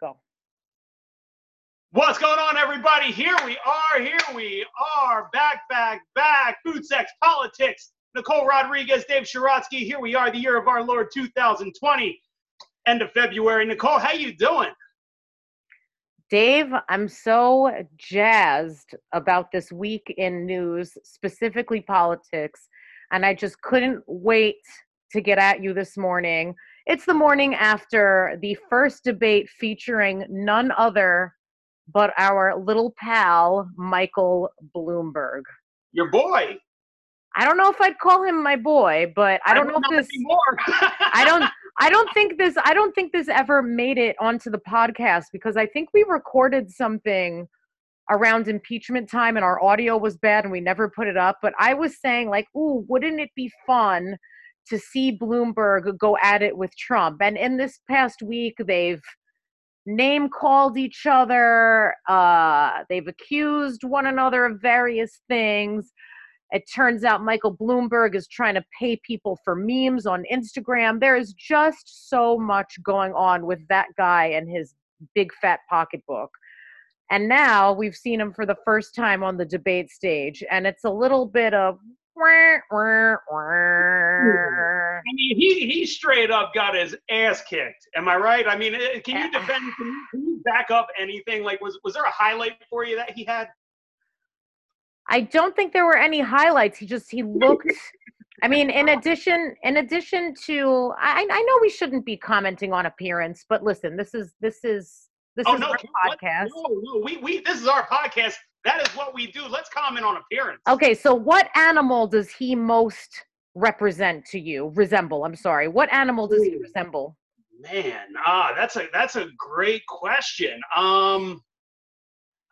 go. What's going on, everybody? Here we are. Here we are. Back, back, back. Food, sex, politics. Nicole Rodriguez, Dave Sharatsky. Here we are, the year of our Lord 2020, end of February. Nicole, how you doing? Dave, I'm so jazzed about this week in news, specifically politics, and I just couldn't wait to get at you this morning. It's the morning after the first debate featuring none other but our little pal, Michael Bloomberg. Your boy. I don't know if I'd call him my boy, but I don't, I don't know if this I don't I don't think this I don't think this ever made it onto the podcast because I think we recorded something around impeachment time and our audio was bad and we never put it up, but I was saying like, "Ooh, wouldn't it be fun to see Bloomberg go at it with Trump?" And in this past week they've name called each other. Uh, they've accused one another of various things. It turns out Michael Bloomberg is trying to pay people for memes on Instagram. There is just so much going on with that guy and his big fat pocketbook. And now we've seen him for the first time on the debate stage, and it's a little bit of I mean, he he straight up got his ass kicked. Am I right? I mean, eh, can you defend? Can you, can you back up anything? Like, was was there a highlight for you that he had? I don't think there were any highlights. He just he looked. I mean, in addition, in addition to, I I know we shouldn't be commenting on appearance, but listen, this is this is this oh, is no, our podcast. No, no, we we this is our podcast. That is what we do. Let's comment on appearance. Okay, so what animal does he most represent to you? Resemble? I'm sorry. What animal does he resemble? Man, ah, that's a that's a great question. Um,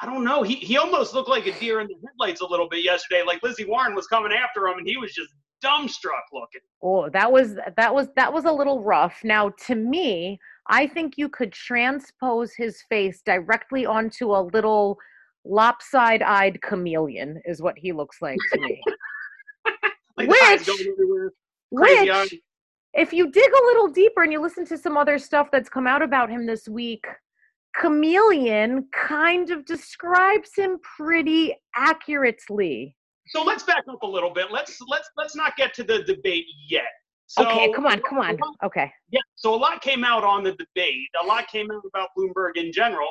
I don't know. He he almost looked like a deer in the headlights a little bit yesterday. Like Lizzie Warren was coming after him, and he was just dumbstruck looking. Oh, that was that was that was a little rough. Now, to me, I think you could transpose his face directly onto a little lopside-eyed chameleon is what he looks like to me. like which, which if you dig a little deeper and you listen to some other stuff that's come out about him this week, chameleon kind of describes him pretty accurately. So let's back up a little bit. Let's let's let's not get to the debate yet. So, okay, come on, come on. Okay. Yeah, so a lot came out on the debate. A lot came out about Bloomberg in general.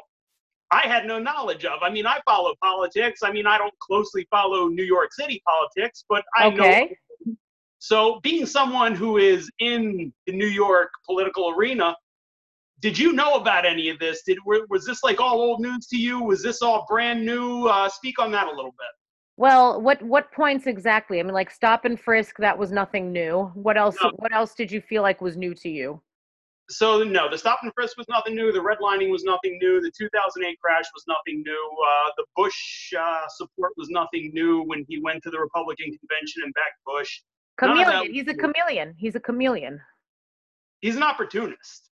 I had no knowledge of. I mean, I follow politics. I mean, I don't closely follow New York City politics, but I okay. know. So, being someone who is in the New York political arena, did you know about any of this? Did was this like all old news to you? Was this all brand new? Uh, speak on that a little bit. Well, what what points exactly? I mean, like stop and frisk. That was nothing new. What else? No. What else did you feel like was new to you? So no, the stop and frisk was nothing new. The redlining was nothing new. The 2008 crash was nothing new. Uh, the Bush uh, support was nothing new when he went to the Republican convention and backed Bush. Chameleon. He's a chameleon. He's a chameleon. He's an opportunist.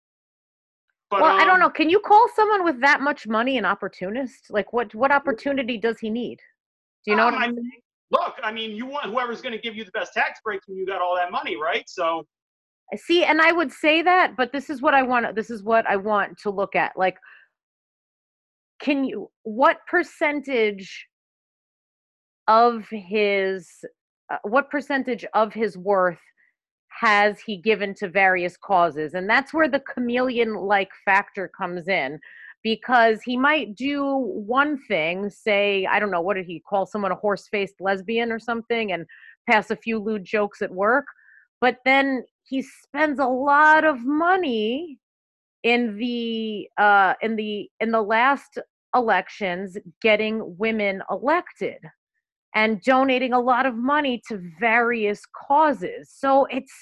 But, well, um, I don't um, know. Can you call someone with that much money an opportunist? Like, what what opportunity does he need? Do you know um, what I'm saying? Look, I mean, you want whoever's going to give you the best tax breaks when you got all that money, right? So see and i would say that but this is what i want this is what i want to look at like can you what percentage of his uh, what percentage of his worth has he given to various causes? And that's where the chameleon like factor comes in because he might do one thing say i don't know what did he call someone a horse-faced lesbian or something and pass a few lewd jokes at work but then he spends a lot of money in the uh, in the in the last elections getting women elected and donating a lot of money to various causes. So it's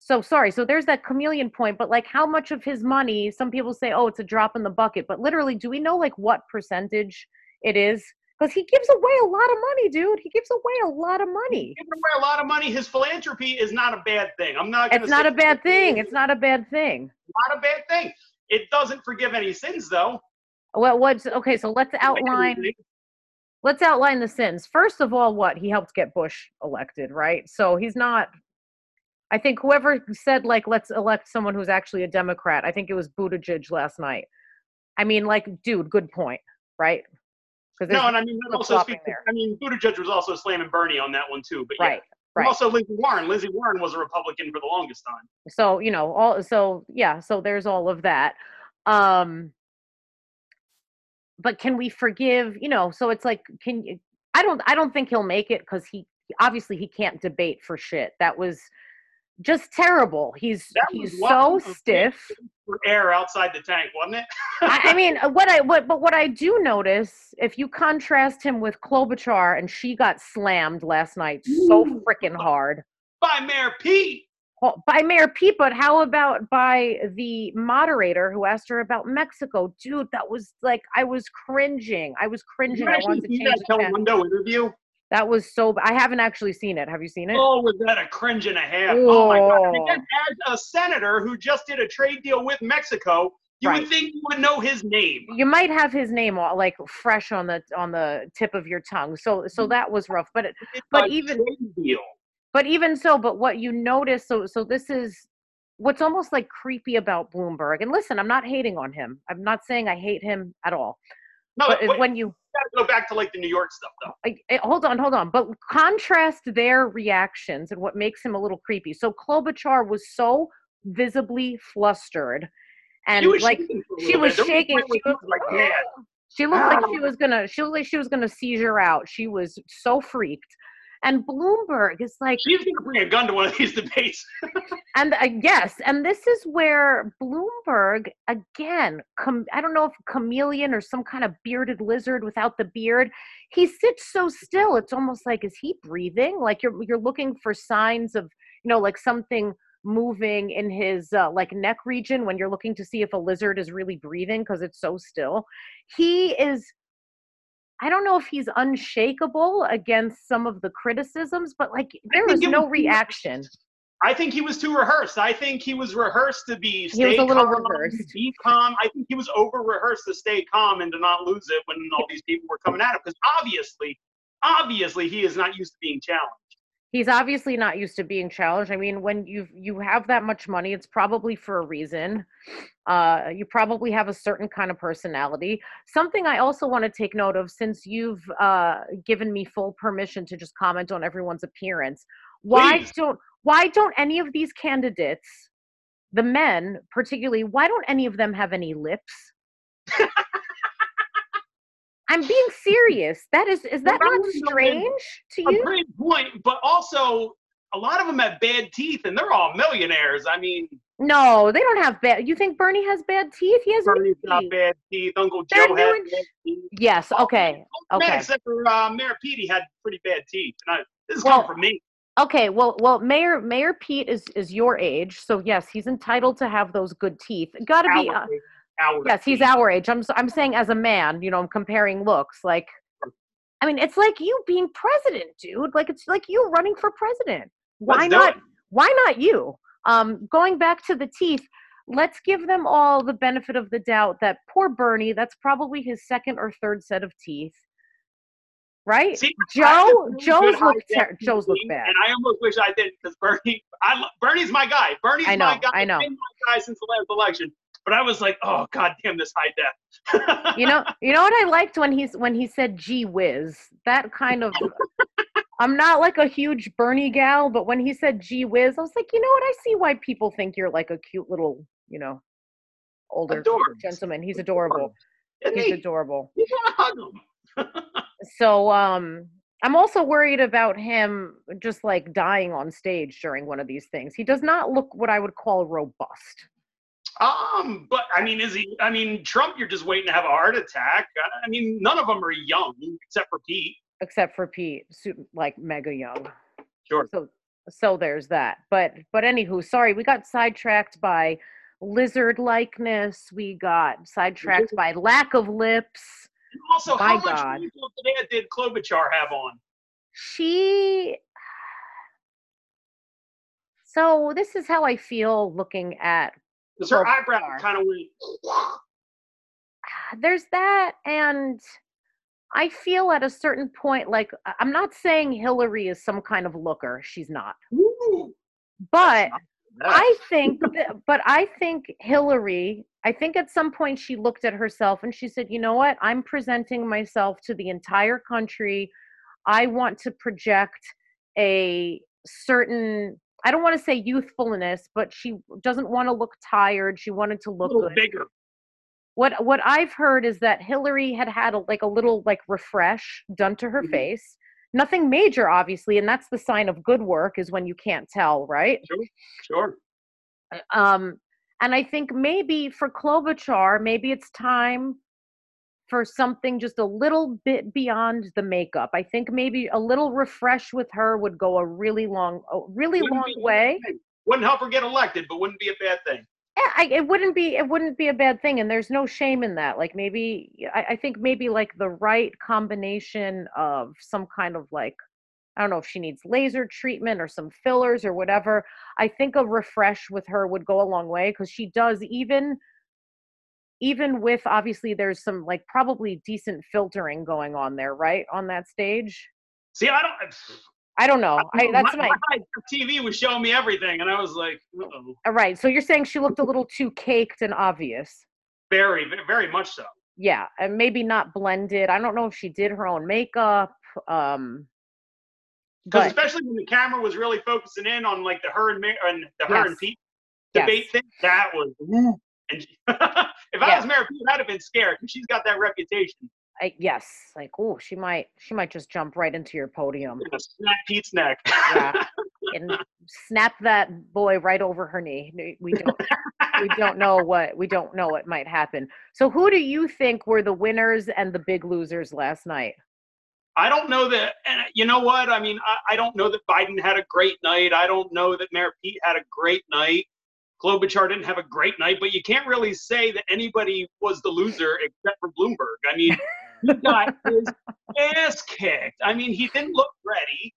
so sorry. So there's that chameleon point, but like how much of his money, some people say, oh, it's a drop in the bucket, but literally, do we know like what percentage it is because he gives away a lot of money, dude. He gives away a lot of money. He's giving away a lot of money. His philanthropy is not a bad thing. I'm not. It's not a bad thing. It's not a bad thing. Not a bad thing. It doesn't forgive any sins, though. Well, what's okay? So let's outline. Let's outline the sins. First of all, what he helped get Bush elected, right? So he's not. I think whoever said like let's elect someone who's actually a Democrat. I think it was Buttigieg last night. I mean, like, dude, good point, right? No, and I mean, also speaks, I mean, Buttigieg was also slamming Bernie on that one too. But yeah. right, right. Also, Lizzie Warren. Lizzie Warren was a Republican for the longest time. So you know, all so yeah. So there's all of that. Um, but can we forgive? You know, so it's like, can you? I don't. I don't think he'll make it because he obviously he can't debate for shit. That was just terrible. He's he's so stiff. For Air outside the tank, wasn't it? I, I, mean, what I what but what I do notice, if you contrast him with Klobuchar, and she got slammed last night so freaking hard by Mayor Pete. Well, by Mayor Pete, but how about by the moderator who asked her about Mexico? Dude, that was like I was cringing. I was cringing. I wanted to change that Telemundo interview. That was so. I haven't actually seen it. Have you seen it? Oh, was that a cringe and a half? Oh, oh my god! And as a senator who just did a trade deal with Mexico, you right. would think you would know his name. You might have his name like fresh on the on the tip of your tongue. So so that was rough. But it, but even deal. But even so, but what you notice, so so this is what's almost like creepy about Bloomberg. And listen, I'm not hating on him. I'm not saying I hate him at all. No, but wait, when you go back to like the New York stuff though. I, I, hold on, hold on. But contrast their reactions and what makes him a little creepy. So Klobuchar was so visibly flustered, and like she was shaking. She, was, like, she looked like she oh. was gonna. She looked like she was gonna seizure out. She was so freaked. And Bloomberg is like she's going to bring a gun to one of these debates. and uh, yes, and this is where Bloomberg again, com- I don't know if chameleon or some kind of bearded lizard without the beard. He sits so still. It's almost like is he breathing? Like you're you're looking for signs of you know like something moving in his uh, like neck region when you're looking to see if a lizard is really breathing because it's so still. He is I don't know if he's unshakable against some of the criticisms, but like there was no reaction. I think he was too rehearsed. I think he was rehearsed to be stay he was a little calm, rehearsed. be calm. I think he was over rehearsed to stay calm and to not lose it when all these people were coming at him because obviously, obviously he is not used to being challenged he's obviously not used to being challenged. I mean, when you you have that much money, it's probably for a reason. Uh, you probably have a certain kind of personality. Something I also want to take note of, since you've uh, given me full permission to just comment on everyone's appearance, why Please. don't why don't any of these candidates, the men particularly, why don't any of them have any lips? I'm being serious. That is is that not strange to you? A great point, but also a lot of them have bad teeth, and they're all millionaires. I mean, no, they don't have bad. You think Bernie has bad teeth? He has Bernie's got bad teeth. Uncle Joe has bad teeth. Yes. Okay. Okay. except for uh, Mayor Pete, had pretty bad teeth. And I, this is well, coming from me. Okay. Well, well, Mayor Mayor Pete is is your age, so yes, he's entitled to have those good teeth. Got to be. Uh, our yes, he's our age. I'm I'm saying as a man, you know, I'm comparing looks. Like, I mean, it's like you being president, dude. Like it's like you running for president. Why not? Why not you? Um, going back to the teeth, let's give them all the benefit of the doubt that poor Bernie, that's probably his second or third set of teeth. Right, See, Joe. Joe's look ter- Joe's look bad, and I almost wish I didn't because Bernie. I Bernie's my guy. Bernie's know, my guy. I know. Been my guy since the last election. But I was like, oh god damn this high def. you know, you know what I liked when he's when he said "gee whiz." That kind of. I'm not like a huge Bernie gal, but when he said "gee whiz," I was like, you know what? I see why people think you're like a cute little, you know, older adorable. gentleman. He's adorable. Isn't He's he? adorable. You want to hug him. so, um, I'm also worried about him just like dying on stage during one of these things. He does not look what I would call robust. Um, but I mean, is he? I mean, Trump, you're just waiting to have a heart attack. I mean, none of them are young except for Pete. Except for Pete, like mega young. Sure. So, so there's that. But, but anywho, sorry, we got sidetracked by lizard likeness. We got sidetracked by lack of lips. And also, My how much God. today did Klobuchar have on? She. So this is how I feel looking at because her eyebrow kind of went. Ah, there's that, and I feel at a certain point, like I'm not saying Hillary is some kind of looker. She's not. Ooh. But I think, that, but I think Hillary, I think at some point she looked at herself and she said, you know what? I'm presenting myself to the entire country. I want to project a certain, I don't want to say youthfulness, but she doesn't want to look tired. She wanted to look a good. bigger. What what I've heard is that Hillary had had a, like a little like refresh done to her mm-hmm. face nothing major obviously and that's the sign of good work is when you can't tell right sure sure um and i think maybe for klobuchar maybe it's time for something just a little bit beyond the makeup. I think maybe a little refresh with her would go a really long a really wouldn't long way. wouldn't help her get elected but wouldn't be a bad thing. I, it wouldn't be it wouldn't be a bad thing and there's no shame in that. Like maybe I, I think maybe like the right combination of some kind of like I don't know if she needs laser treatment or some fillers or whatever. I think a refresh with her would go a long way because she does even even with obviously there's some like probably decent filtering going on there, right? On that stage. See, I don't I don't know. I, that's my, my, TV was showing me everything, and I was like, Uh-oh. all right. So you're saying she looked a little too caked and obvious. Very, very much so. Yeah, and maybe not blended. I don't know if she did her own makeup. Um, because especially when the camera was really focusing in on like the her and, and the her yes. and Pete debate yes. thing, that was. And she, if yeah. I was Mayor Pete, I'd have been scared because she's got that reputation. I, yes, like oh, she might she might just jump right into your podium. Snap Pete's neck. yeah, and snap that boy right over her knee. We don't we don't know what we don't know what might happen. So, who do you think were the winners and the big losers last night? I don't know that, and uh, you know what? I mean, I, I don't know that Biden had a great night. I don't know that Mayor Pete had a great night. Klobuchar didn't have a great night, but you can't really say that anybody was the loser except for Bloomberg. I mean, he got his ass kicked. I mean, he didn't look ready.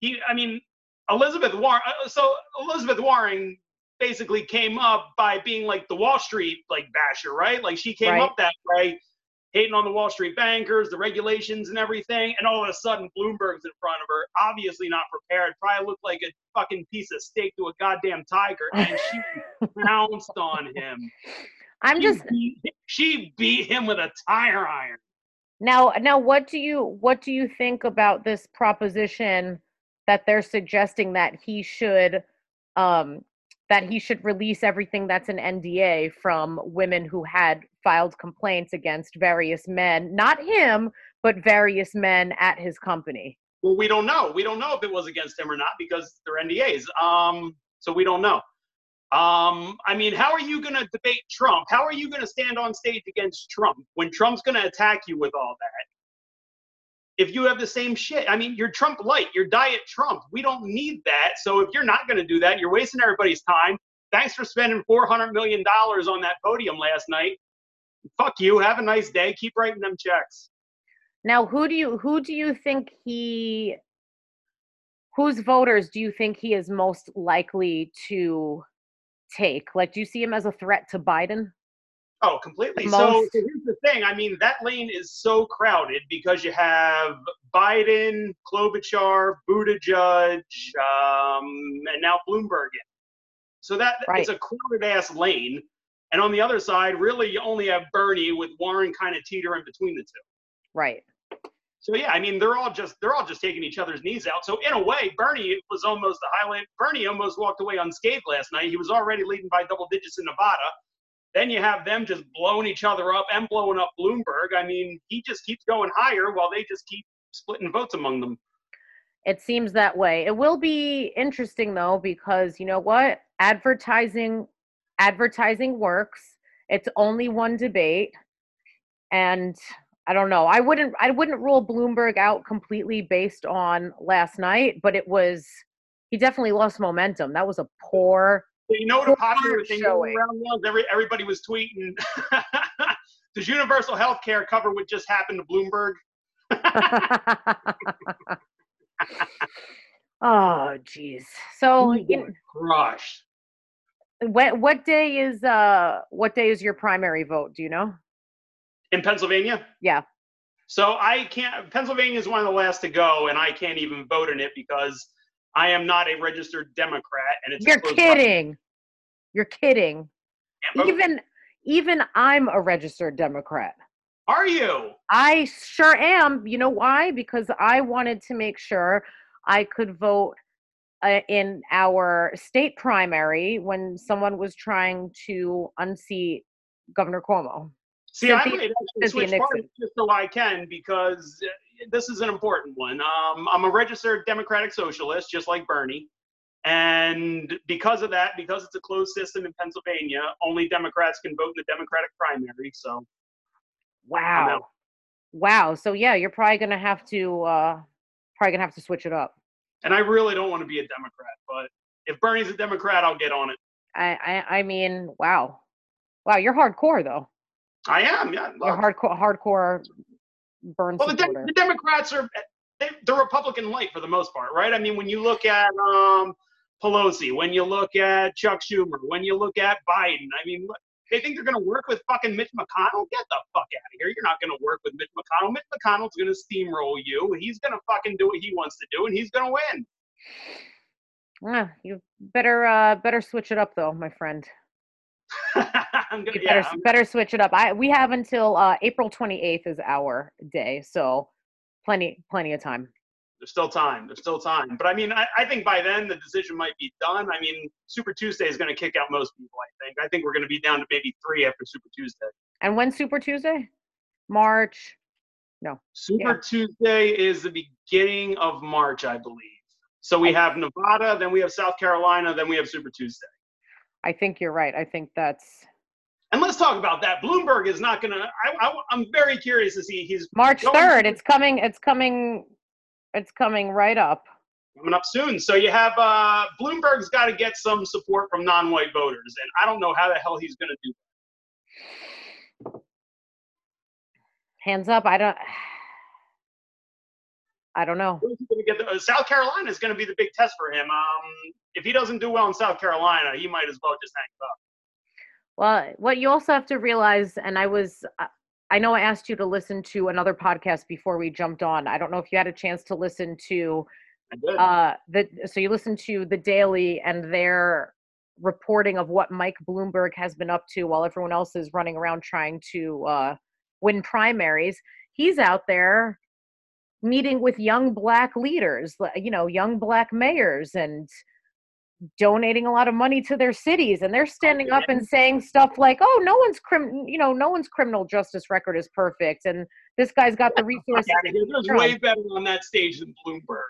He, I mean, Elizabeth Warren. Uh, so Elizabeth Warren basically came up by being like the Wall Street like basher, right? Like she came right. up that way, hating on the Wall Street bankers, the regulations and everything, and all of a sudden Bloomberg's in front of her, obviously not prepared, probably looked like a fucking piece of steak to a goddamn tiger, and she pounced on him. I'm she just beat, she beat him with a tire iron. Now, now, what do you what do you think about this proposition that they're suggesting that he should um, that he should release everything that's an NDA from women who had filed complaints against various men, not him, but various men at his company? Well, we don't know. We don't know if it was against him or not because they're NDAs. Um, so we don't know. Um, I mean, how are you going to debate Trump? How are you going to stand on stage against Trump when Trump's going to attack you with all that? If you have the same shit, I mean, you're Trump light, you're diet Trump. We don't need that. So if you're not going to do that, you're wasting everybody's time. Thanks for spending $400 million on that podium last night. Fuck you. Have a nice day. Keep writing them checks. Now, who do you who do you think he whose voters do you think he is most likely to take? Like, do you see him as a threat to Biden? Oh, completely. So, so here's the thing. I mean, that lane is so crowded because you have Biden, Klobuchar, Buttigieg, um, and now Bloomberg. In. So that right. is a crowded ass lane. And on the other side, really, you only have Bernie with Warren kind of teetering between the two. Right. So yeah, I mean they're all just they're all just taking each other's knees out. So in a way, Bernie was almost the highlight. Bernie almost walked away unscathed last night. He was already leading by double digits in Nevada. Then you have them just blowing each other up and blowing up Bloomberg. I mean, he just keeps going higher while they just keep splitting votes among them. It seems that way. It will be interesting though because you know what? Advertising advertising works. It's only one debate and I don't know. I wouldn't I wouldn't rule Bloomberg out completely based on last night, but it was he definitely lost momentum. That was a poor you know what a popular thing around was? Every, everybody was tweeting does universal health care cover what just happened to Bloomberg? oh jeez. So you crushed. What what day is uh what day is your primary vote? Do you know? In Pennsylvania? Yeah. So I can't. Pennsylvania is one of the last to go, and I can't even vote in it because I am not a registered Democrat, and it's You're kidding. You're kidding. Vote. Even even I'm a registered Democrat. Are you? I sure am. You know why? Because I wanted to make sure I could vote uh, in our state primary when someone was trying to unseat Governor Cuomo. See, I might actually switch parties just so I can because uh, this is an important one. Um, I'm a registered Democratic Socialist, just like Bernie. And because of that, because it's a closed system in Pennsylvania, only Democrats can vote in the Democratic primary. So, wow, wow. So yeah, you're probably gonna have to uh, probably gonna have to switch it up. And I really don't want to be a Democrat, but if Bernie's a Democrat, I'll get on it. I I, I mean, wow, wow, you're hardcore though. I am, yeah. You're hardcore, hardcore burn. Well, the, De- the, Democrats are they, are Republican light for the most part, right? I mean, when you look at um, Pelosi, when you look at Chuck Schumer, when you look at Biden, I mean, they think they're going to work with fucking Mitch McConnell? Get the fuck out of here. You're not going to work with Mitch McConnell. Mitch McConnell's going to steamroll you. He's going to fucking do what he wants to do, and he's going to win. Yeah, you better uh, better switch it up though, my friend. gonna, you better, yeah, better switch it up. I we have until uh, April 28th is our day, so plenty plenty of time. There's still time. There's still time. But I mean, I, I think by then the decision might be done. I mean, Super Tuesday is going to kick out most people. I think. I think we're going to be down to maybe three after Super Tuesday. And when Super Tuesday? March. No. Super yeah. Tuesday is the beginning of March, I believe. So we have Nevada, then we have South Carolina, then we have Super Tuesday. I think you're right. I think that's. And let's talk about that. Bloomberg is not going to. I, am very curious to see. He's March third. It's coming. It's coming. It's coming right up. Coming up soon. So you have uh, Bloomberg's got to get some support from non-white voters, and I don't know how the hell he's going to do. Hands up. I don't. I don't know. The, uh, South Carolina is going to be the big test for him. Um, if he doesn't do well in South Carolina, he might as well just hang up. Well, what you also have to realize, and I was, uh, I know I asked you to listen to another podcast before we jumped on. I don't know if you had a chance to listen to, uh, the so you listened to the Daily and their reporting of what Mike Bloomberg has been up to while everyone else is running around trying to uh, win primaries. He's out there meeting with young black leaders, you know, young black mayors and donating a lot of money to their cities and they're standing up and saying stuff like oh no one's crim you know no one's criminal justice record is perfect and this guy's got the resources there's way better on that stage than bloomberg.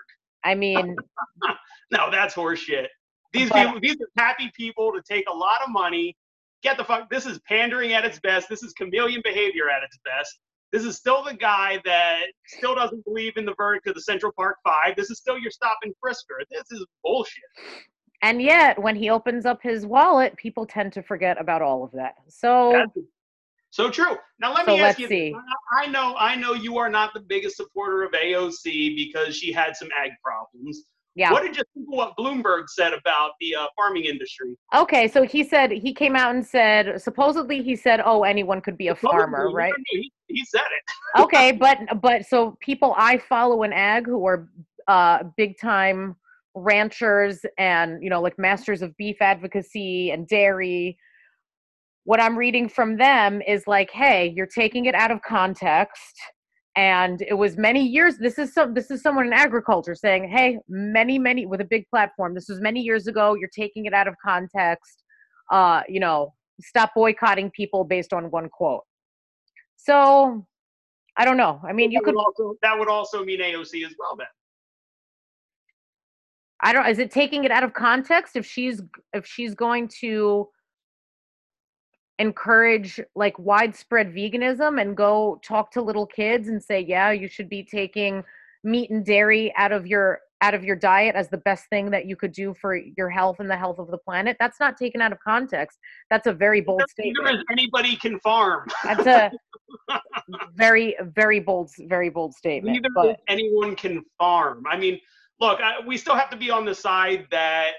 I mean no that's horseshit. These but, people these are happy people to take a lot of money get the fuck this is pandering at its best this is chameleon behavior at its best this is still the guy that still doesn't believe in the verdict of the Central Park Five. This is still your stop and frisker. This is bullshit. And yet, when he opens up his wallet, people tend to forget about all of that. So, That's so true. Now let so me ask you. See. I know, I know you are not the biggest supporter of AOC because she had some ag problems. Yeah. What did you think of what Bloomberg said about the uh, farming industry? Okay, so he said he came out and said supposedly he said, "Oh, anyone could be a supposedly, farmer," right? He, he said it. okay, but but so people I follow in ag who are uh, big time ranchers and you know like masters of beef advocacy and dairy what i'm reading from them is like hey you're taking it out of context and it was many years this is some this is someone in agriculture saying hey many many with a big platform this was many years ago you're taking it out of context. Uh you know stop boycotting people based on one quote. So i don't know. I mean that you could also that would also mean aoc as well then. I don't is it taking it out of context if she's if she's going to encourage like widespread veganism and go talk to little kids and say yeah you should be taking meat and dairy out of your out of your diet as the best thing that you could do for your health and the health of the planet. That's not taken out of context. That's a very bold statement. anybody can farm. That's a very very bold very bold statement Neither but, anyone can farm. I mean look, I, we still have to be on the side that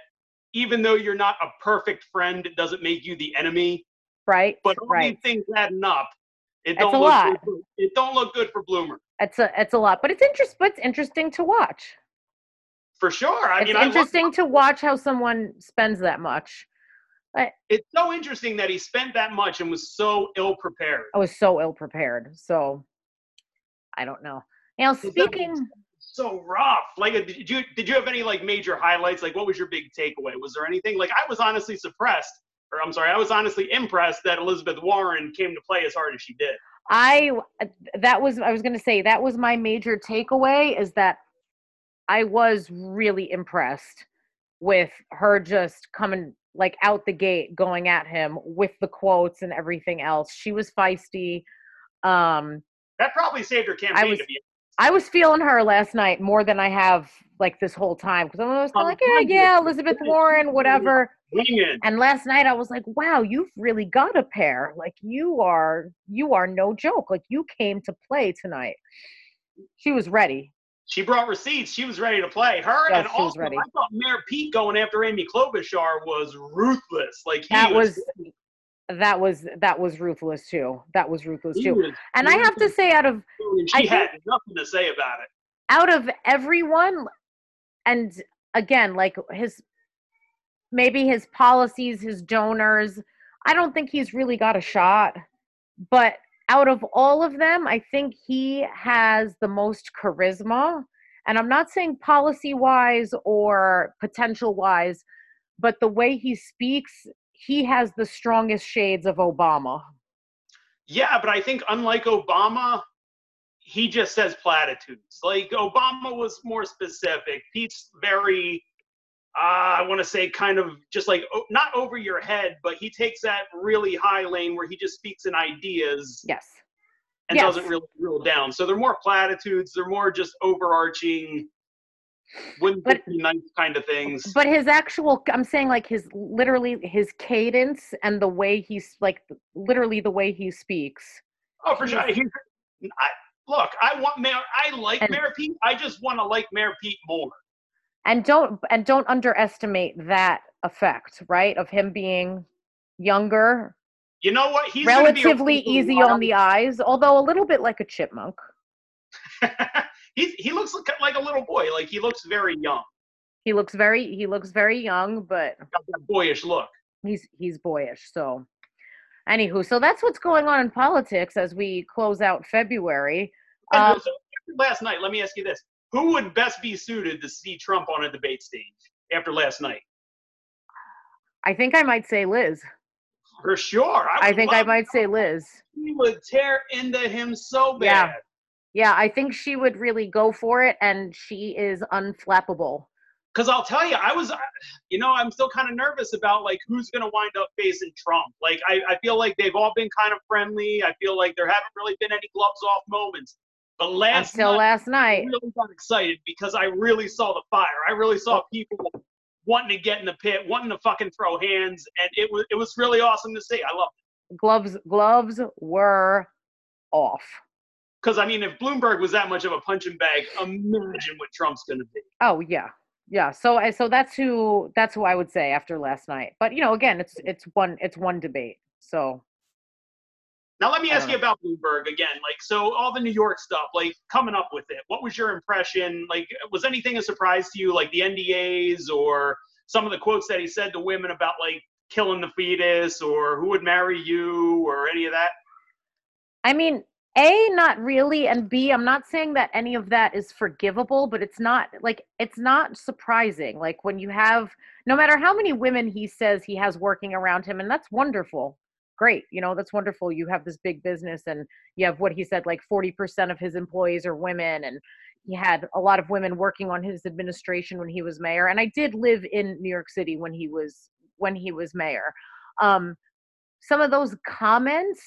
even though you're not a perfect friend, it doesn't make you the enemy. Right. But right. these things adding up, it don't look. Good, it don't look good for Bloomer. It's a it's a lot, but it's interest but it's interesting to watch. For sure. I it's mean, interesting to watch how someone spends that much. But it's so interesting that he spent that much and was so ill prepared. I was so ill prepared. So I don't know. Now speaking so rough. Like, uh, did you did you have any like major highlights? Like, what was your big takeaway? Was there anything? Like, I was honestly suppressed, or I'm sorry, I was honestly impressed that Elizabeth Warren came to play as hard as she did. I that was I was going to say that was my major takeaway is that I was really impressed with her just coming like out the gate going at him with the quotes and everything else. She was feisty. Um that probably saved her campaign I was, to be I was feeling her last night more than I have like this whole time because I was kind of like, yeah, yeah, Elizabeth Warren, whatever. And last night I was like, wow, you've really got a pair. Like you are, you are no joke. Like you came to play tonight. She was ready. She brought receipts. She was ready to play. Her yes, and also, I thought Mayor Pete going after Amy Klobuchar was ruthless. Like that was, was that was that was ruthless too. That was ruthless too. Was, and I have to say, out of she I had nothing to say about it. Out of everyone, and again, like his maybe his policies, his donors, I don't think he's really got a shot. But out of all of them, I think he has the most charisma. And I'm not saying policy wise or potential wise, but the way he speaks he has the strongest shades of Obama. Yeah, but I think unlike Obama, he just says platitudes. Like Obama was more specific. Pete's very, uh, I want to say, kind of just like not over your head, but he takes that really high lane where he just speaks in ideas. Yes. And yes. doesn't really drill down. So they're more platitudes. They're more just overarching wouldn't but, be nice kind of things. But his actual, I'm saying like his literally his cadence and the way he's like literally the way he speaks. Oh, for sure. He, I, look, I want Mayor. I like and, Mayor Pete. I just want to like Mayor Pete more. And don't and don't underestimate that effect, right? Of him being younger. You know what? He's relatively easy on the eyes, although a little bit like a chipmunk. he he looks like, like a little boy. Like he looks very young. He looks very he looks very young, but got that boyish look. He's he's boyish. So, anywho, so that's what's going on in politics as we close out February. Um, so last night, let me ask you this: Who would best be suited to see Trump on a debate stage after last night? I think I might say Liz. For sure. I, I think I might say Liz. He would tear into him so bad. Yeah. Yeah, I think she would really go for it, and she is unflappable. Because I'll tell you, I was, you know, I'm still kind of nervous about like who's going to wind up facing Trump. Like, I, I feel like they've all been kind of friendly. I feel like there haven't really been any gloves off moments. But last until night, last night, I really got excited because I really saw the fire. I really saw people wanting to get in the pit, wanting to fucking throw hands, and it was it was really awesome to see. I loved it. Gloves gloves were off. Because I mean, if Bloomberg was that much of a punching bag, imagine what Trump's going to be. Oh yeah, yeah. So so that's who that's who I would say after last night. But you know, again, it's it's one it's one debate. So now let me ask you about Bloomberg again. Like, so all the New York stuff, like coming up with it. What was your impression? Like, was anything a surprise to you? Like the NDAs or some of the quotes that he said to women about like killing the fetus or who would marry you or any of that? I mean, a not really and b i'm not saying that any of that is forgivable but it's not like it's not surprising like when you have no matter how many women he says he has working around him and that's wonderful great you know that's wonderful you have this big business and you have what he said like 40% of his employees are women and he had a lot of women working on his administration when he was mayor and i did live in new york city when he was when he was mayor. Um some of those comments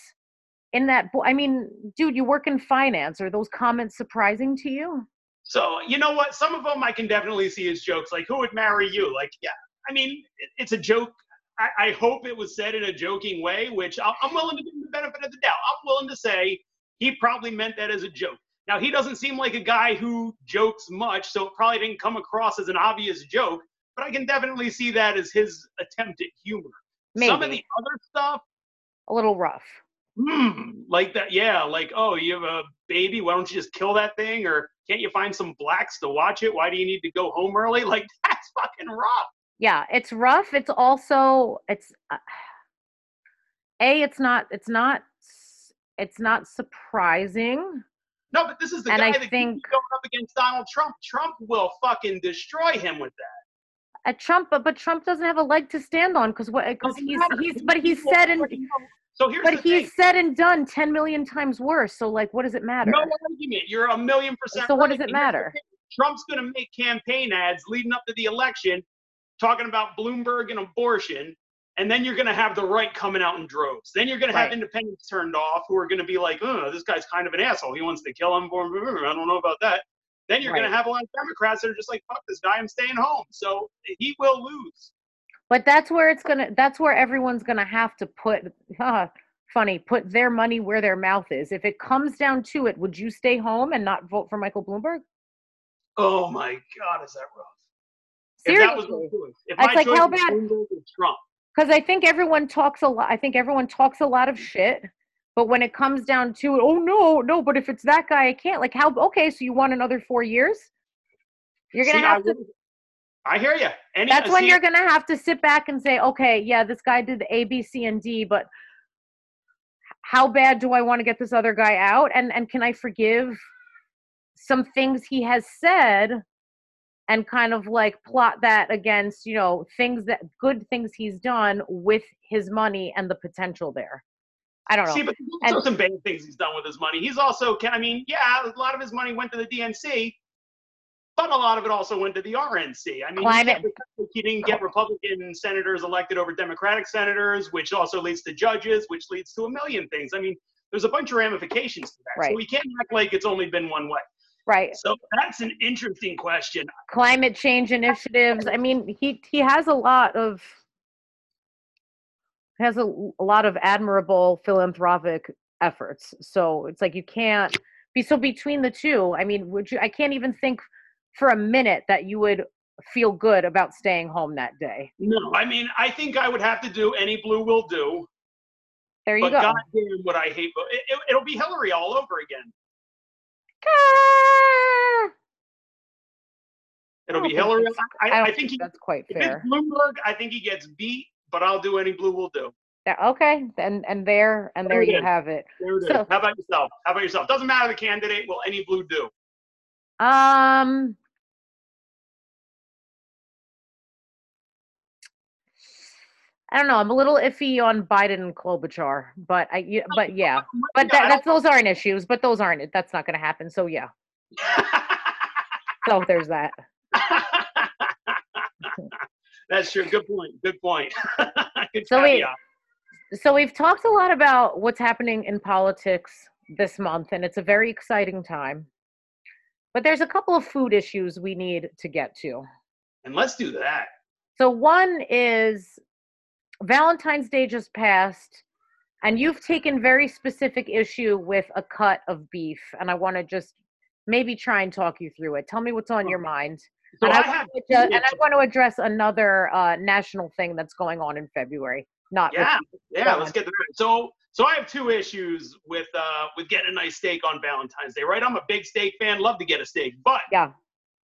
in that i mean dude you work in finance are those comments surprising to you? So you know what some of them i can definitely see as jokes like who would marry you? Like yeah i mean it's a joke I, I hope it was said in a joking way which i'm willing to give him the benefit of the doubt i'm willing to say he probably meant that as a joke now he doesn't seem like a guy who jokes much so it probably didn't come across as an obvious joke but i can definitely see that as his attempt at humor Maybe. some of the other stuff a little rough hmm, like that. Yeah, like oh, you have a baby. Why don't you just kill that thing? Or can't you find some blacks to watch it? Why do you need to go home early? Like that's fucking rough. Yeah, it's rough. It's also it's uh, a. It's not. It's not. It's not surprising. No, but this is the And guy I that think- going up against Donald Trump. Trump will fucking destroy him with that. A Trump, but, but Trump doesn't have a leg to stand on because what? Because he's he's but he's said and. So here's but the thing. he's said and done ten million times worse. So like, what does it matter? No argument. You're a million percent. So what right. does it matter? Trump's going to make campaign ads leading up to the election, talking about Bloomberg and abortion, and then you're going to have the right coming out in droves. Then you're going to have Right. independents turned off who are going to be like, "Oh, this guy's kind of an asshole. He wants to kill him." I don't know about that. Then you're going to have a lot of Democrats that are just like, "Fuck this guy. I'm staying home." So he will lose. But that's where it's gonna. That's where everyone's gonna have to put. Funny, put their money where their mouth is. If it comes down to it, would you stay home and not vote for Michael Bloomberg? Oh my God, is that rough? If that was my Seriously, It's like, how bad- Trump, because I think everyone talks a lot. I think everyone talks a lot of shit. But when it comes down to it, oh no, no. But if it's that guy, I can't. Like, how? Okay, so you want another four years? You're gonna See, I have to. I hear you. Any, That's when see, you're gonna have to sit back and say, okay, yeah, this guy did the A, B, C, and D, but how bad do I want to get this other guy out? And and can I forgive some things he has said and kind of like plot that against, you know, things that good things he's done with his money and the potential there. I don't know. See, but also And- some bad things he's done with his money. He's also, can I mean, yeah, a lot of his money went to the DNC, but a lot of it also went to the RNC. I mean, he, Climate- he didn't get Republican senators elected over Democratic senators, which also leads to judges, which leads to a million things. I mean, there's a bunch of ramifications to that. Right. So we can't act like it's only been one way. Right. So that's an interesting question. climate change initiatives. I mean, he he has a lot of has a, a lot of admirable philanthropic efforts. So it's like you can't be so between the two. I mean, would you? I can't even think for a minute that you would feel good about staying home that day. No, I mean, I think I would have to do any blue will do, There you but go. goddamn, would I hate? It, it, it'll be Hillary all over again. It'll be Hillary. I, I I, think he, that's quite if fair. it's Bloomberg, I think he gets beat, but I'll do any blue will do. Yeah, okay, and and there and there There you have it. There it is. So- How about yourself? How about yourself? Doesn't matter the candidate. Will any blue do? Um, I don't know. I'm a little iffy on Biden and Klobuchar, but I, yeah, but yeah, but that, that's those aren't issues. But those aren't. That's not going to happen. So yeah. So there's that. That's true. Good point. Good point. Good So caveat. So we've talked a lot about what's happening in politics this month, and it's a very exciting time. But there's a couple of food issues we need to get to. And let's do that. So one is Valentine's Day just passed, and you've taken very specific issue with a cut of beef, and I want to just maybe try and talk you through it. Tell me what's on your mind. So and, I I have want to and I want to address another uh, national thing that's going on in February. Not Yeah, yeah. Let's get to that. So, so I have two issues with uh with getting a nice steak on Valentine's Day. Right? I'm a big steak fan. Love to get a steak, but Yeah.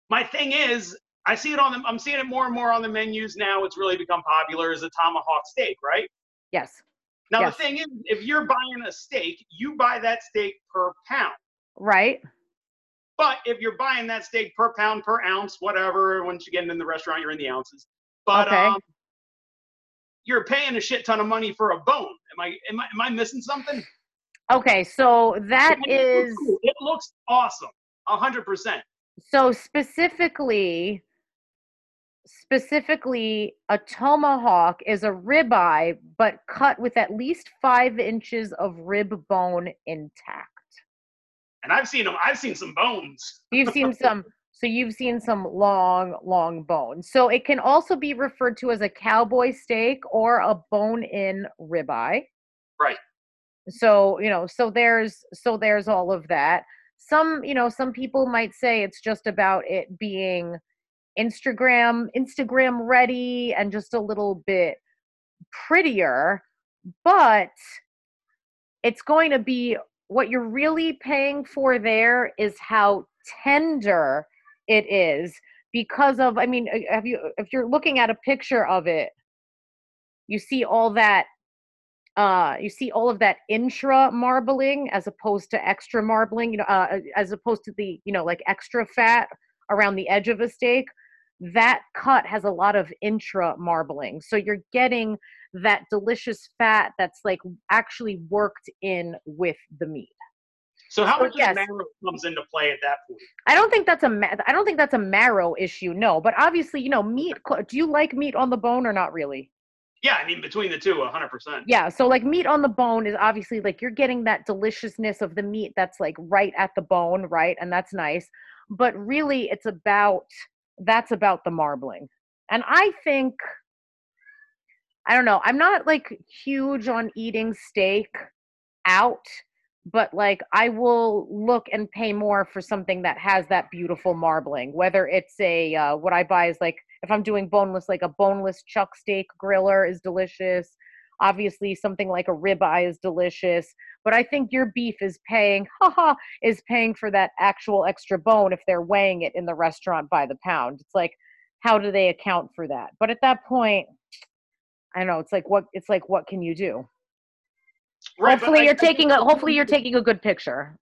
my thing is, I see it on the. I'm seeing it more and more on the menus now. It's really become popular as a tomahawk steak, right? Yes. Now Yes. the thing is, if you're buying a steak, you buy that steak per pound. Right. But if you're buying that steak per pound, per ounce, whatever, once you get in the restaurant, you're in the ounces. But Okay. um, you're paying a shit ton of money for a bone. Am I am I am I missing something? Okay. So that looks cool. it looks awesome, a hundred percent. so specifically specifically a tomahawk is a ribeye but cut with at least five inches of rib bone intact And I've seen them. I've seen some bones. you've seen some so you've seen some long long bones so it can also be referred to as a cowboy steak or a bone in ribeye Right. so you know so there's so there's all of that some you know some people might say it's just about it being instagram instagram ready and just a little bit prettier but it's going to be what you're really paying for there is how tender it is because of I mean, uh, have you if you're looking at a picture of it, you see all that uh you see all of that intra marbling as opposed to extra marbling, you know, uh, as opposed to the, you know, like extra fat around the edge of a steak. That cut has a lot of intra marbling. So you're getting that delicious fat that's like actually worked in with the meat. So how so, much yes. marrow comes into play at that point? I don't think that's a I don't think that's a marrow issue. No, but obviously, you know, meat. Do you like meat on the bone or not really? Yeah, I mean between the two, hundred percent. Yeah, so like meat on the bone is obviously like you're getting that deliciousness of the meat that's like right at the bone, right, and that's nice. But really, it's about that's about the marbling, and I think I don't know. I'm not like huge on eating steak out but like I will look and pay more for something that has that beautiful marbling. Whether it's a uh, what I buy is like if I'm doing boneless, like a boneless chuck steak griller is delicious. Obviously, something like a ribeye is delicious, but I think your beef is paying, haha, is paying for that actual extra bone if they're weighing it in the restaurant by the pound. It's like, how do they account for that? But at that point, I don't know. It's like what it's like. What can you do? Right, hopefully you're I, taking a hopefully you're taking a good picture.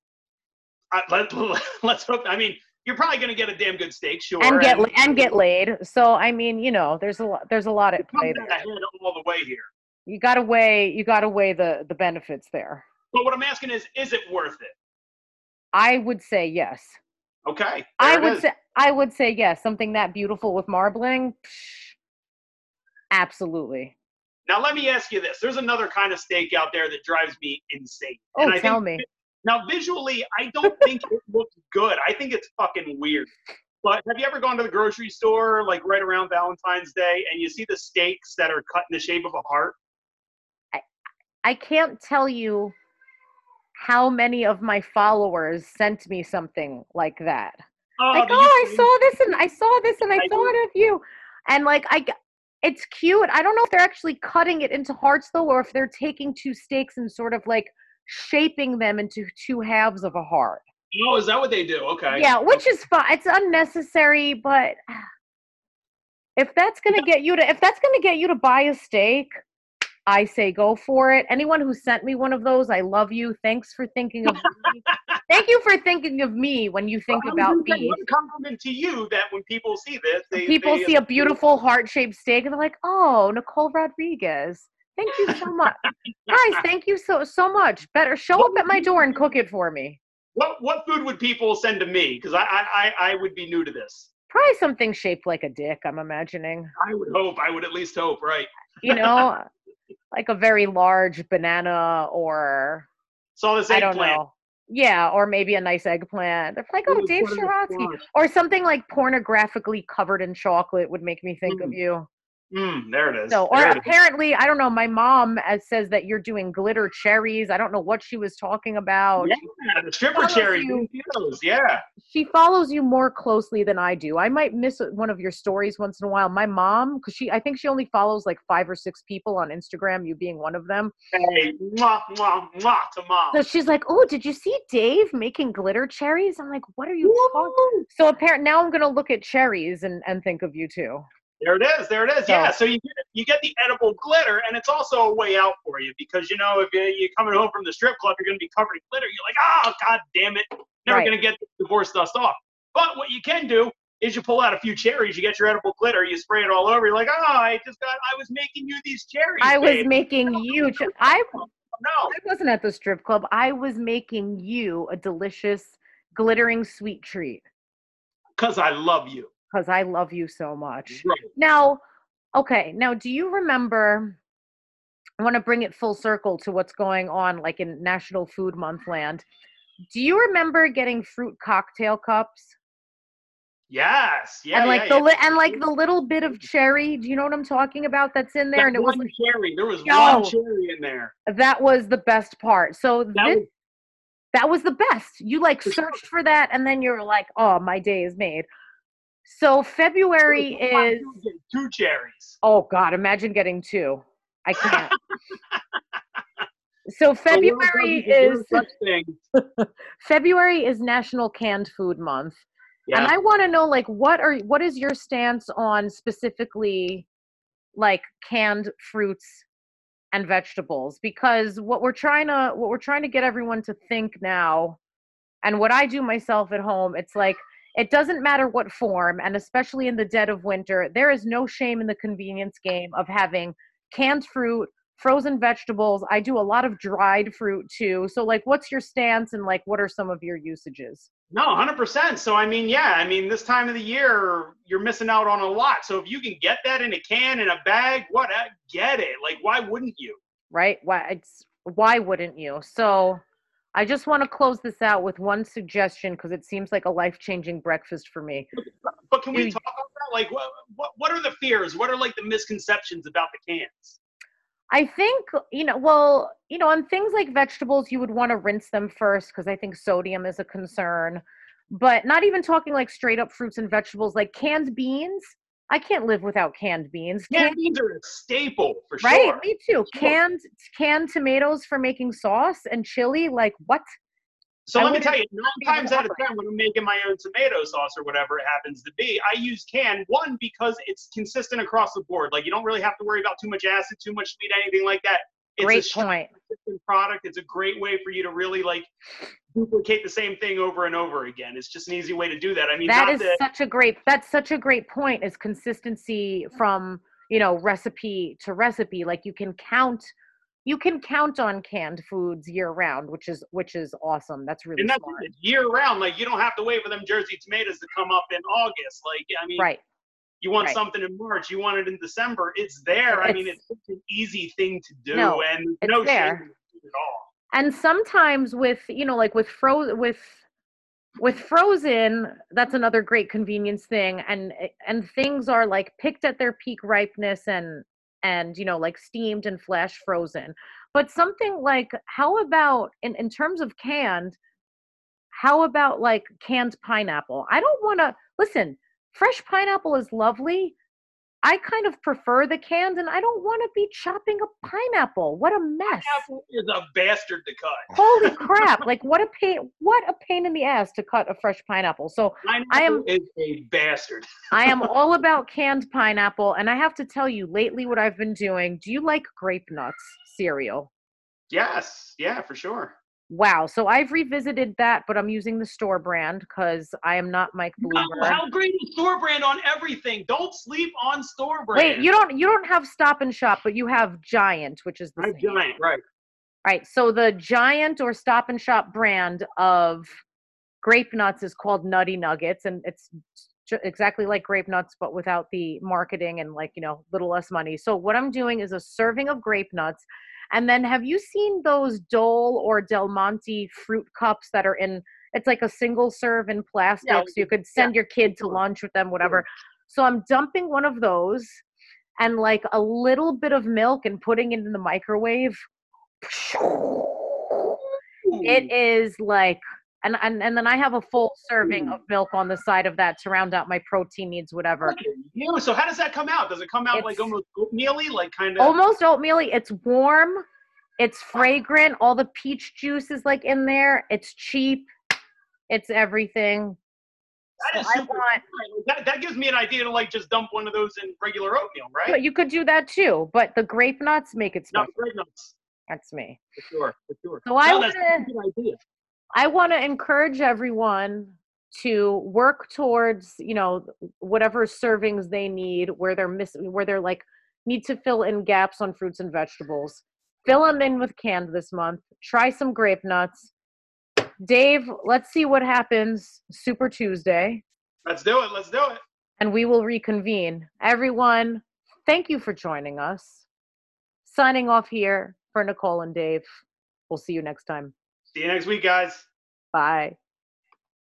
Uh, let, let's hope. I mean, you're probably going to get a damn good steak, sure, and get and, and get laid. So I mean, you know, there's a lot there's a lot at play there. all the way here. You got to weigh you got to weigh the the benefits there. But what I'm asking is, is it worth it? I would say yes. Okay. I would is. say I would say yes. Something that beautiful with marbling, psh, absolutely. Now let me ask you this: There's another kind of steak out there that drives me insane. Oh, and I tell think, me. Now visually, I don't think it looks good. I think it's fucking weird. But have you ever gone to the grocery store like right around Valentine's Day and you see the steaks that are cut in the shape of a heart? I, can't tell you how many of my followers sent me something like that. Oh, like, oh, I saw this and I saw this and I, I thought do. of you. And like I it's cute. I don't know if they're actually cutting it into hearts though, or if they're taking two steaks and sort of like shaping them into two halves of a heart. Oh, is that what they do? Okay. Yeah, which is fine. It's unnecessary, but if that's gonna get you to if that's gonna get you to buy a steak, I say go for it. Anyone who sent me one of those, I love you. Thanks for thinking of me. Thank you for thinking of me when you think well, about me. Compliment to you that when people see this, they, people they, see a beautiful heart-shaped steak and they're like, "Oh, Nicole Rodriguez." Thank you so much, guys. Thank you so so much. Better show what up at my door and cook it for me. What what food would people send to me? Because I, I I would be new to this. Probably something shaped like a dick. I'm imagining. I would hope. I would at least hope. Right. You know, like a very large banana or so this I don't know. Yeah, or maybe a nice eggplant. They're like, oh, Dave Sharatsky. Or something like pornographically covered in chocolate would make me think mm. of you. Mm, there it is. So, or apparently, I don't know. My mom uh, says that you're doing glitter cherries. I don't know what she was talking about. Yeah, the stripper cherries. Yeah. She follows you more closely than I do. I might miss one of your stories once in a while. My mom, because she, I think she only follows like five or six people on Instagram. You being one of them. Hey, mwah, mwah, mwah to mom. So she's like, "Oh, did you see Dave making glitter cherries?" I'm like, "What are you Woo! talking?" So apparently, now I'm gonna look at cherries and and think of you too. There it is. There it is. So, yeah. So you get, you get the edible glitter, and it's also a way out for you because you know if you're coming home from the strip club, you're going to be covered in glitter. You're like, oh god damn it, never right. going to get the divorce dust off. But what you can do is you pull out a few cherries, you get your edible glitter, you spray it all over. You're like, oh, I just got, I was making you these cherries. I babe. was making you. Ch- I no, I wasn't at the strip club. I was making you a delicious glittering sweet treat. Cause I love you because I love you so much. Right. Now, okay, now do you remember? I want to bring it full circle to what's going on, like in National Food Month land. Do you remember getting fruit cocktail cups? Yes, yeah, and like yeah, the yeah. li- and like the little bit of cherry. Do you know what I'm talking about? That's in there, that and it was like, cherry. There was yo, one cherry in there. That was the best part. So that this, was, that was the best. You like searched for that, and then you're like, "Oh, my day is made." So February is two cherries. Oh God! Imagine getting two. I can't. So February is February is National Canned Food Month. Yeah. And I want to know like what are what is your stance on specifically like canned fruits and vegetables because what we're trying to what we're trying to get everyone to think now and what I do myself at home it's like it doesn't matter what form and especially in the dead of winter there is no shame in the convenience game of having canned fruit frozen vegetables. I do a lot of dried fruit too. So like what's your stance and like what are some of your usages? No 100% so i mean yeah i mean this time of the year you're missing out on a lot. So if you can get that in a can in a bag what uh, get it. Like why wouldn't you? Right? Why it's why wouldn't you? So i just want to close this out with one suggestion because it seems like a life-changing breakfast for me but can we talk about that like what, what, what are the fears what are like the misconceptions about the cans I think, you know, well, you know, on things like vegetables, you would want to rinse them first because I think sodium is a concern. But not even talking like straight up fruits and vegetables, like canned beans. I can't live without canned beans. Canned, beans are a staple for right? sure. Right, me too. Canned canned tomatoes for making sauce and chili. Like what? So I let me tell you, nine times out of ten, when I'm making my own tomato sauce or whatever it happens to be, I use canned. One because it's consistent across the board. Like you don't really have to worry about too much acid, too much sweet, anything like that. It's great a point. Product. It's a great way for you to really like duplicate the same thing over and over again. It's just an easy way to do that. I mean, that is that, such a great. That's such a great point. Is consistency from you know recipe to recipe. Like you can count you can count on canned foods year round, which is which is awesome. That's really and that's smart. year round. Like you don't have to wait for them Jersey tomatoes to come up in August. Like I mean, right. You want right. something in March, you want it in December. It's there. It's, I mean, it's such an easy thing to do, no, and no there. shame at all. And sometimes with you know, like with frozen with with frozen that's another great convenience thing. And eh, and things are like picked at their peak ripeness and and you know like steamed and flash frozen. But something like how about in, in terms of canned how about like canned pineapple? I don't want to listen fresh pineapple is lovely I kind of prefer the canned, and I don't want to be chopping a pineapple. What a mess! Pineapple is a bastard to cut. Holy crap! Like what a pain! What a pain in the ass to cut a fresh pineapple. So pineapple I am is a bastard. I am all about canned pineapple, and I have to tell you, lately, what I've been doing. Do you like grape nuts cereal? Yes. Yeah, for sure. Wow. So I've revisited that, but I'm using the store brand because I am not Mike Bloomberg. No, how great is store brand on everything? Don't sleep on store brand. Wait, you don't you don't have Stop and Shop, but you have Giant, which is the same. Giant, right? Right. So the Giant or Stop and Shop brand of grape nuts is called Nutty Nuggets, and it's exactly like grape nuts, but without the marketing and like you know little less money. So what I'm doing is a serving of grape nuts and then have you seen those Dole or Del Monte fruit cups that are in it's like a single serve in plastic yeah. so you could send yeah. your kid to lunch with them whatever. So I'm dumping one of those and like a little bit of milk and putting it in the microwave. It is like and, and and then I have a full serving of hmm. milk on the side of that to round out my protein needs, whatever. Yeah. So how does that come out? Does it come out it's like almost oatmeal like kind of? Almost oatmeal It's warm. It's fragrant. All the peach juice is like in there. It's cheap. It's everything. That is so super want, that, that gives me an idea to like just dump one of those in regular oatmeal, right? But you could do that too. But the grape nuts make it special. No, grape nuts. That's me. For sure. For sure. So no, I want to. I want to encourage everyone to work towards, you know, whatever servings they need where they're missing, where they're like need to fill in gaps on fruits and vegetables. Fill them in with canned this month. Try some grape nuts. Dave, let's see what happens Super Tuesday. Let's do it. Let's do it. And we will reconvene. Everyone, thank you for joining us. Signing off here for Nicole and Dave. We'll see you next time. See you next week, guys. Bye.